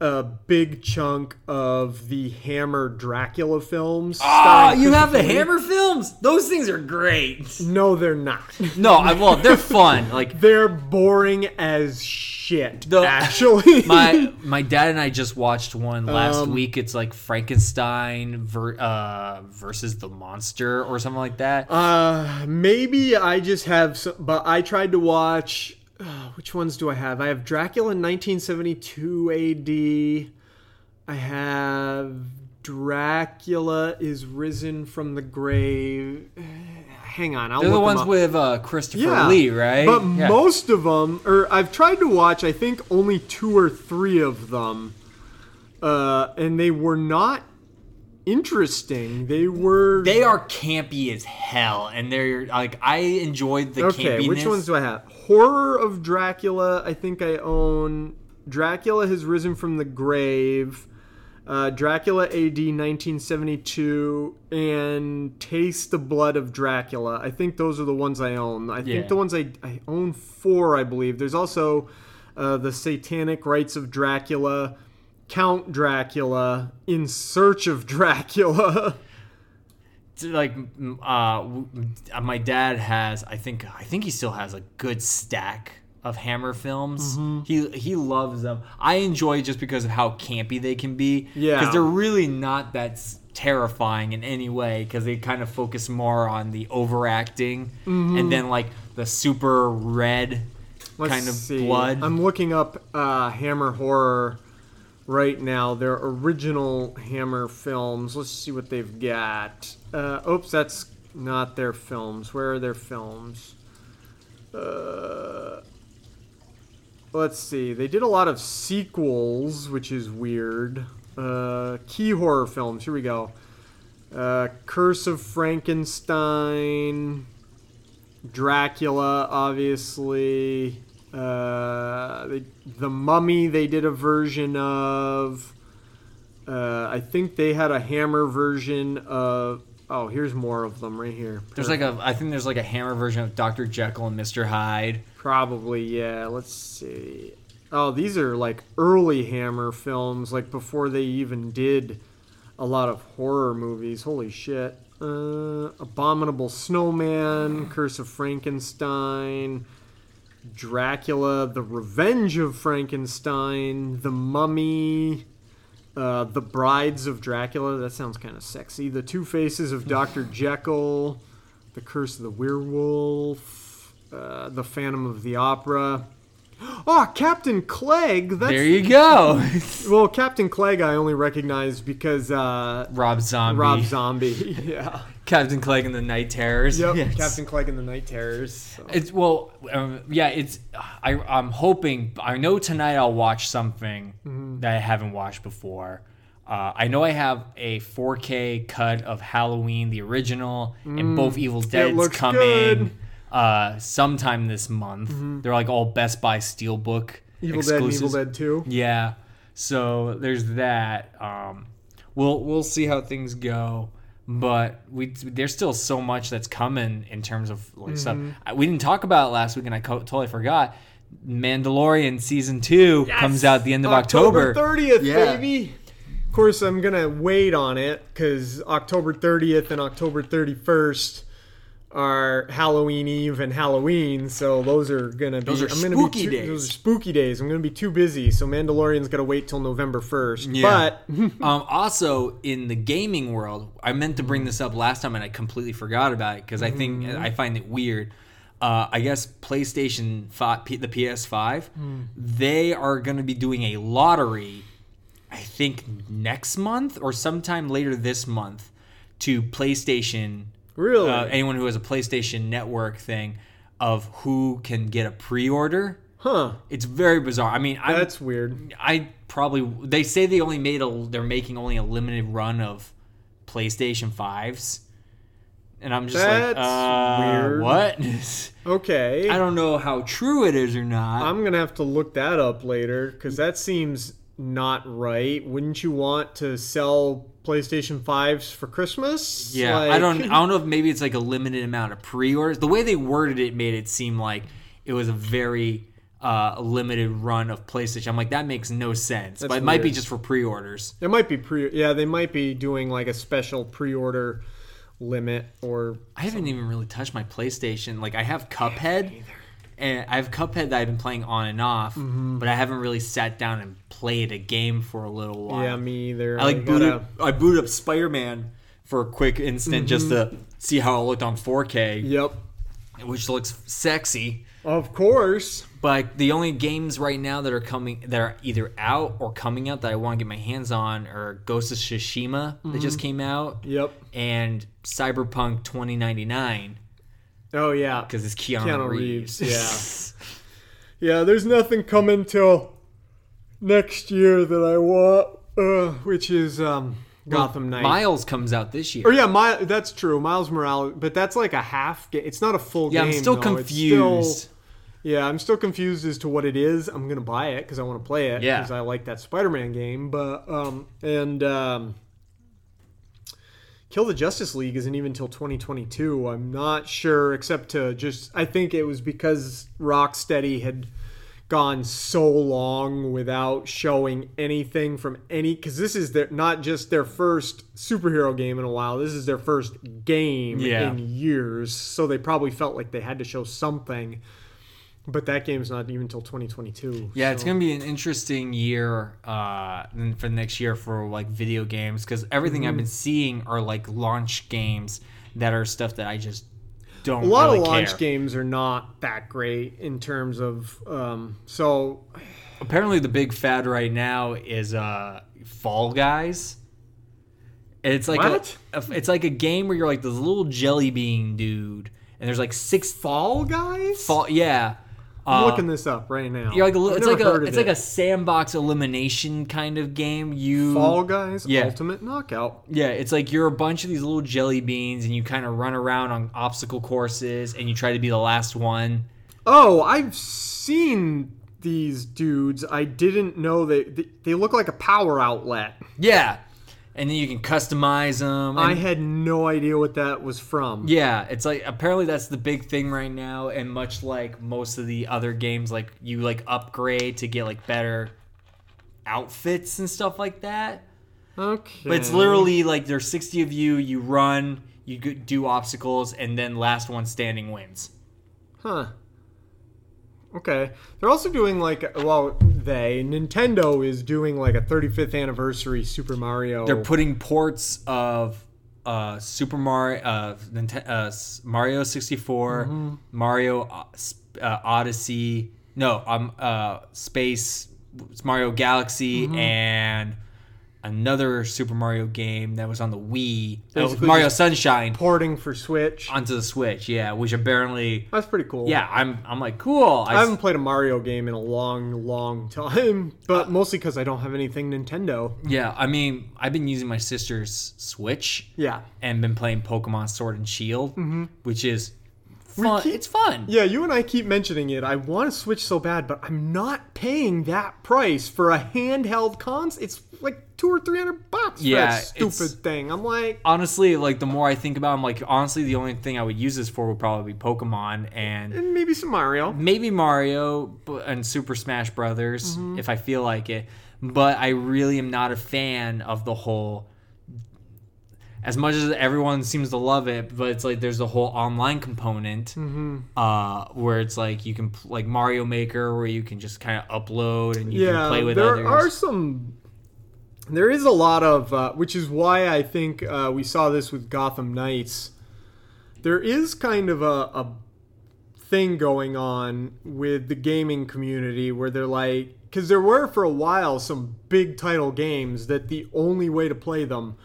a big chunk of the Hammer Dracula films. Oh, you have the Hammer films? Those things are great. No, they're not. No, I well, they're fun. Like They're boring as shit. The- actually, my my dad and I just watched one last Um, week. It's like Frankenstein ver, uh, versus the monster or something like that. Uh, maybe I just have, some, but I tried to watch. Uh, which ones do I have? I have Dracula in 1972 AD. I have Dracula is risen from the grave. Hang on, I'll They're the ones with uh, Christopher Lee, right? But Yeah. most of them, or I've tried to watch, I think only two or three of them, uh, and they were not interesting. They were. they are campy as hell, and they're like I enjoyed the okay, campiness. which ones do I have? Horror of Dracula. I think I own. Dracula has risen from the grave. Uh, Dracula AD 1972 and Taste the Blood of Dracula. I think those are the ones I own. I Yeah. think the ones I, I own four, I believe. There's also uh, the Satanic Rites of Dracula, Count Dracula, In Search of Dracula. Like uh, my dad has. I think I think he still has a good stack of Hammer films. Mm-hmm. He he loves them. I enjoy just because of how campy they can be. Yeah. because they're really not that terrifying in any way. Because they kind of focus more on the overacting and then like the super red Mm-hmm. Let's kind of see. blood. I'm looking up uh, Hammer horror right now. Their original Hammer films. Let's see what they've got. Uh, oops, that's not their films. Where are their films? Uh, let's see. They did a lot of sequels, which is weird. Uh, key horror films. Here we go. Uh, Curse of Frankenstein. Dracula, obviously. Uh, they, the Mummy, they did a version of. Uh, I think they had a Hammer version of. Oh, here's more of them right here. there's like a I think there's like a Hammer version of Doctor Jekyll and Mister Hyde. Probably, yeah. Let's see. Oh, these are like early Hammer films, like before they even did a lot of horror movies. Holy shit. Uh, Abominable Snowman, Curse of Frankenstein, Dracula, The Revenge of Frankenstein, The Mummy, uh, The Brides of Dracula. That sounds kind of sexy. The Two Faces of Dr. Jekyll, The Curse of the Werewolf, uh, The Phantom of the Opera. Oh, Captain Clegg. That's, There you go, Well, Captain Clegg I only recognize because uh, Rob Zombie. Rob Zombie. yeah. Captain Clegg and the Night Terrors. Yep. Yes. Captain Clegg and the Night Terrors. so. It's well, um, yeah. It's I. I'm hoping. I know tonight I'll watch something Mm-hmm. that I haven't watched before. Uh, I know I have a 4K cut of Halloween, the original, and both Evil Dead's Mm. coming good. Mm-hmm. uh, sometime this month. They're like all Best Buy Steelbook Evil Dead. Evil Dead 2. Yeah. So there's that. Um, we'll we'll see how things go, but we there's still so much that's coming in terms of like stuff. Mm-hmm. I- We didn't talk about it last week, and I co- totally forgot. Mandalorian season two comes out the end of October. 30th, Yeah. baby. Of course, I'm going to wait on it because October 30th and October 31st are Halloween Eve and Halloween, so those are gonna be Those are I'm gonna spooky be too, days. Those are spooky days. I'm gonna be too busy, so Mandalorian's gotta wait till November first. Yeah. But um, also in the gaming world, I meant to bring this up last time and I completely forgot about it because I think Mm-hmm. I find it weird. Uh, I guess PlayStation 5, P- the PS5, Hmm. they are going to be doing a lottery. I think next month or sometime later this month to PlayStation. Really? uh, anyone who has a PlayStation Network thing of who can get a pre-order. huh? It's very bizarre. I mean, I'm, That's weird. I probably they say they only made a they're making only a limited run of PlayStation fives, and I'm just like, That's uh, weird. What? Okay. I don't know how true it is or not. I'm gonna have to look that up later because that seems not right. Wouldn't you want to sell PlayStation fives for Christmas? yeah, I don't. I don't know if maybe it's like a limited amount of pre-orders. The way they worded it made it seem like it was a very uh, limited run of PlayStation. I'm like, that makes no sense. That's but it might be just for pre-orders. It might be pre. Yeah, they might be doing like a special pre-order limit or. I haven't even really touched my PlayStation. Like I have Cuphead, and I have Cuphead that I've been playing on and off, Mm-hmm. but I haven't really sat down and played a game for a little while. Yeah, me either. I like gotta- booted. I booted up Spider Man for a quick instant just to see how it looked on 4K, Yep. which looks sexy. Of course. But the only games right now that are coming that are either out or coming out that I want to get my hands on are Ghost of Tsushima that just came out Yep. and Cyberpunk 2099 Oh yeah. because it's Keanu, Keanu Reeves. Reeves, Yeah, there's nothing coming till next year that I want, uh, which is um, Gotham Knight. Miles comes out this year. Oh yeah, My, that's true. Miles Morales, but that's like a half game. It's not a full yeah, game. Yeah, I'm still though. Confused. still- yeah, I'm still confused as to what it is. I'm gonna buy it because I want to play it. Yeah. because I like that Spider-Man game. But um, and um, Kill the Justice League isn't even until 2022. I'm not sure, except to just I think it was because Rocksteady had gone so long without showing anything from any because this is their not just their first superhero game in a while. This is their first game Yeah. in years, so they probably felt like they had to show something. But that game's not even until 2022. Yeah, it's gonna be an interesting year uh, for next year for like video games because everything Mm-hmm. I've been seeing are like launch games that are stuff that I just don't. a lot really of launch care. games are not that great in terms of um, so Apparently, the big fad right now is uh, Fall Guys. And It's like What? A, a- it's like a game where you're like this little jelly bean dude, and there's like six Fall Guys. fall. Yeah, I'm Uh, looking this up right now. You're like a, it's like a it's like a sandbox elimination kind of game. You Fall Guys Yeah. Ultimate Knockout. Yeah, it's like you're a bunch of these little jelly beans, and you kind of run around on obstacle courses, and you try to be the last one. Oh, I've seen these dudes. I didn't know they they, they look like a power outlet. Yeah, and then you can customize them. I had no idea what that was from. yeah, it's like apparently that's the big thing right now, and much like most of the other games, like you like upgrade to get like better outfits and stuff like that. Okay. But it's literally like there's 60 of you. You run, you do obstacles, and then last one standing wins. Huh. Okay. They're also doing like well, they Nintendo is doing like a 35th anniversary Super Mario. They're putting ports of uh, Super Mario, uh, Ninte- uh, Mario 64, Mario uh, uh, Odyssey, no, um, uh, Space, Mario Galaxy, and another Super Mario game that was on the Wii, uh, Basically Mario Sunshine, porting for Switch. onto the Switch. Yeah, which apparently, That's pretty cool. yeah, I'm, I'm like cool. I haven't played a Mario game in a long, long time, but mostly because I don't have anything Nintendo. yeah, I mean, I've been using my sister's Switch. Yeah. and been playing Pokemon Sword and Shield, which is fun. keep- it's fun. Yeah, you and I keep mentioning it. I want to Switch so bad, but I'm not paying that price for a handheld cons. It's like two or three hundred bucks for Yeah, that stupid thing. I'm like, Honestly, like the more I think about, it, I'm like, honestly, the only thing I would use this for would probably be Pokemon and and maybe some Mario. maybe Mario and Super Smash Brothers if I feel like it. But I really am not a fan of the whole. As much as everyone seems to love it, but it's like there's a whole online component uh, where it's like you can like Mario Maker where you can just kind of upload and you yeah, can play with there others. are some. There is a lot of, uh, which is why I think uh, we saw this with Gotham Knights. There is kind of a, a thing going on with the gaming community where they're like, because there were for a while some big title games that the only way to play them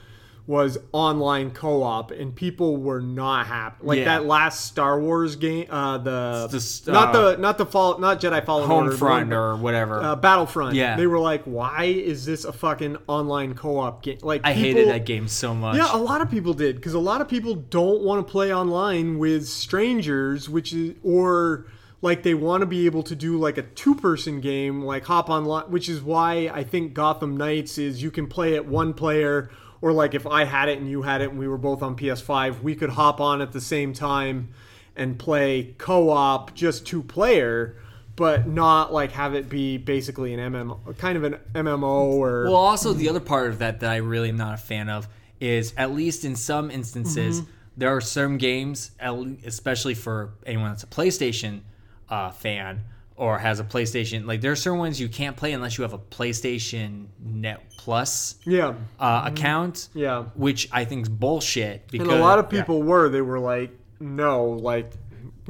was online co-op, and people were not happy. Like Yeah. that last Star Wars game, uh, the, It's the, not uh, the not the fall, not Jedi Fallen Order, the one- or whatever. uh, Battlefront. Yeah. they were like, "Why is this a fucking online co-op game?" Like, I people- hated that game so much. Yeah, a lot of people did because a lot of people don't want to play online with strangers, which is or like they want to be able to do like a two-person game, like hop online, which is why I think Gotham Knights is you can play it one player, or like if I had it and you had it and we were both on PS5, we could hop on at the same time and play co-op, just two player. but not like have it be basically an MMO, kind of an MMO or Well, also the other part of that that I really am not a fan of is at least in some instances Mm-hmm. there are some games, especially for anyone that's a PlayStation uh, fan or has a PlayStation. Like there are certain ones you can't play unless you have a PlayStation Net Plus yeah, uh, account. Mm-hmm. Yeah. which I think is bullshit. Because and a lot of people were. They were like, no, like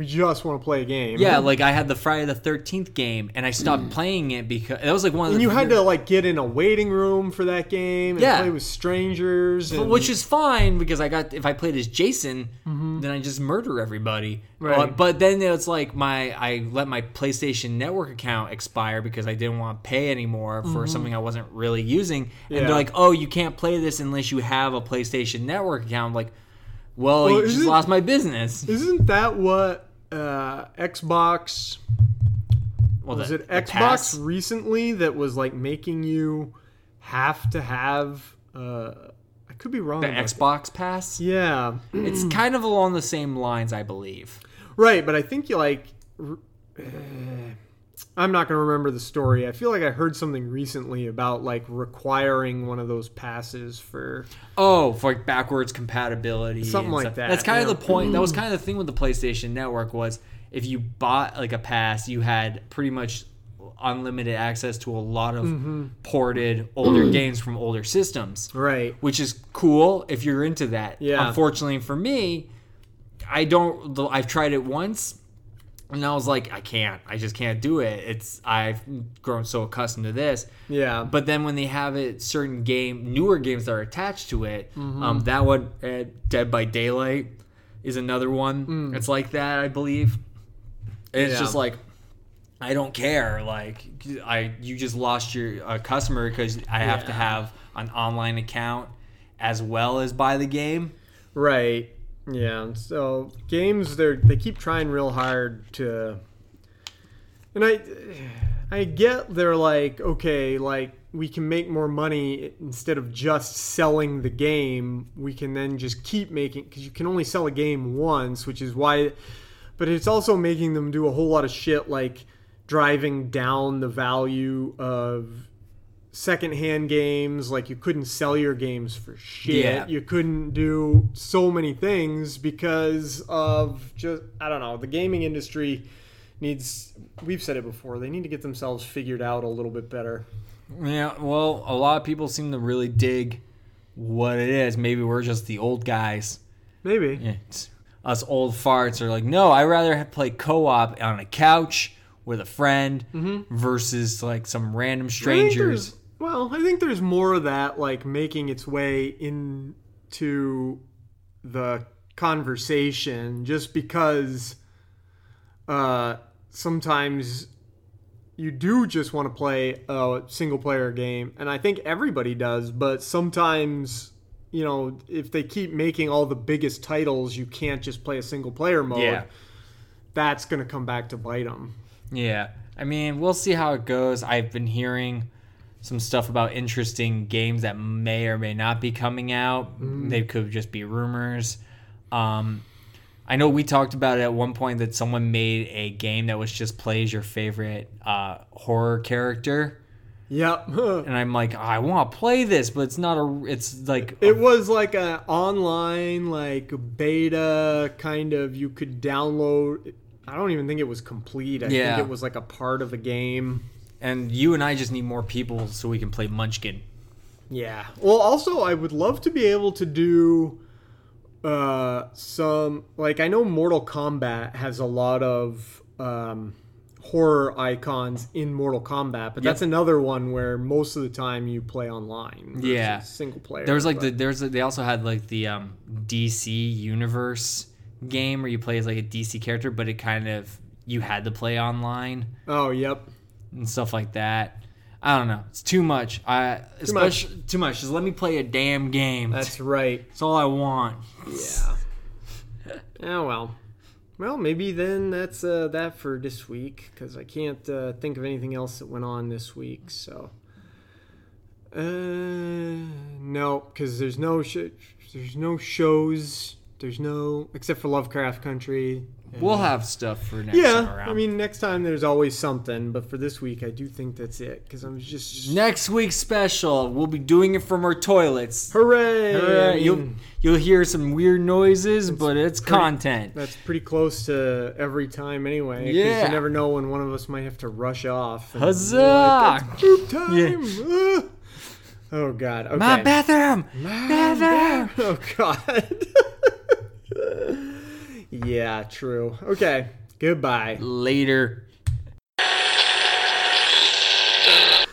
we just want to play a game. Yeah, like I had the Friday the Thirteenth game, and I stopped playing it because that was like one of Mm. and the you had to like get in a waiting room for that game and Yeah. play with strangers. And, which is fine because I got if I played as Jason, then I just murder everybody. Mm-hmm. Right. Uh, but then it's like my I let my PlayStation Network account expire because I didn't want to pay anymore for something I wasn't really using. And Mm-hmm. Yeah. they're like, "Oh, you can't play this unless you have a PlayStation Network account." I'm like, well, Well, you just isn't- lost my business. isn't that what uh, Xbox Well, was the- it Xbox pass- recently that was like making you have to have uh I could be wrong. the about that. Xbox Pass? Yeah. It's kind of along the same lines, I believe. Right, but I think you like uh, I'm not going to remember the story. I feel like I heard something recently about like requiring one of those passes for Oh, for like backwards compatibility, Something like stuff. that, That's kind yeah. of the point. That was kind of the thing with the PlayStation Network was if you bought like a pass, you had pretty much unlimited access to a lot of Mm-hmm. ported older games from older systems, Right. which is cool if you're into that. Yeah. Unfortunately for me, I don't. I've tried it once. And I was like, I can't. I just can't do it. It's I've grown so accustomed to this. Yeah. But then when they have it, certain game, newer games that are attached to it, Mm-hmm. um, that one, uh, Dead by Daylight, is another one. It's like that, I believe. And it's Mm. Yeah. just like, I don't care. Like, I you just lost your uh, customer because I have to have an online account as well as buy the game. Right. Yeah. So games they they keep trying real hard to and I I get they're like okay, like we can make more money instead of just selling the game. We can then just keep making cuz you can only sell a game once, which is why but it's also making them do a whole lot of shit like driving down the value of secondhand games like you couldn't sell your games for shit Yeah. you couldn't do so many things because of just i don't know the gaming industry needs we've said it before they need to get themselves figured out a little bit better Yeah, well, a lot of people seem to really dig what it is. Maybe we're just the old guys. maybe Yeah, it's- us old farts are like, no, I'd rather have play co-op on a couch with a friend mm-hmm. versus like some random strangers. Well i think there's more of that like making its way into the conversation just because uh sometimes you do just want to play a single player game and i think everybody does but sometimes you know if they keep making all the biggest titles you can't just play a single player mode Yeah. that's going to come back to bite them Yeah, I mean, we'll see how it goes. I've been hearing some stuff about interesting games that may or may not be coming out. They could just be rumors. Um, I know we talked about it at one point that someone made a game that was just plays your favorite uh, horror character, yep and I'm like, I want to play this, but it's not a. It's like It was like a online like beta kind of you could download I don't even think it was complete. I Yeah. think it was like a part of a game. And you and I just need more people so we can play Munchkin. Yeah. Well, also I would love to be able to do uh some like I know Mortal Kombat has a lot of um horror icons in Mortal Kombat, but that's another one where most of the time you play online. Yeah. Single player. There was like but- the there's they also had like the um, DC universe game where you play as like a DC character, but it kind of you had to play online Oh, yep. And stuff like that. I don't know. It's too much. I too much. Too much. Just let me play a damn game. That's right. That's all I want. Yeah. Oh well. Well, maybe then that's uh, that for this week because I can't uh, think of anything else that went on this week. So, uh, no, because there's no sh- there's no shows. There's no except for Lovecraft Country. We'll have stuff for next time Yeah, around. I mean, next time there's always something, but for this week, I do think that's it because I'm just next week's special, we'll be doing it from our toilets. hooray! I mean, you'll you'll hear some weird noises, but it's pretty- content. That's pretty close to every time anyway. 'cause Yeah. you never know when one of us might have to rush off. and Huzzah! be like, "It's poop time! Ah." Oh God! Okay. My bathroom, bathroom. Oh God. yeah, true. Okay. Goodbye. Later.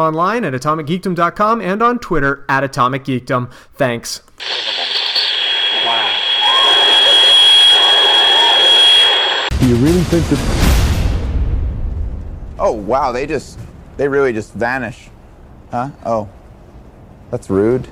online at atomicgeekdom.com and on Twitter at Atomic Geekdom. Thanks. Do you really think that? Oh wow, they just, they really just vanish, huh? Oh, that's rude.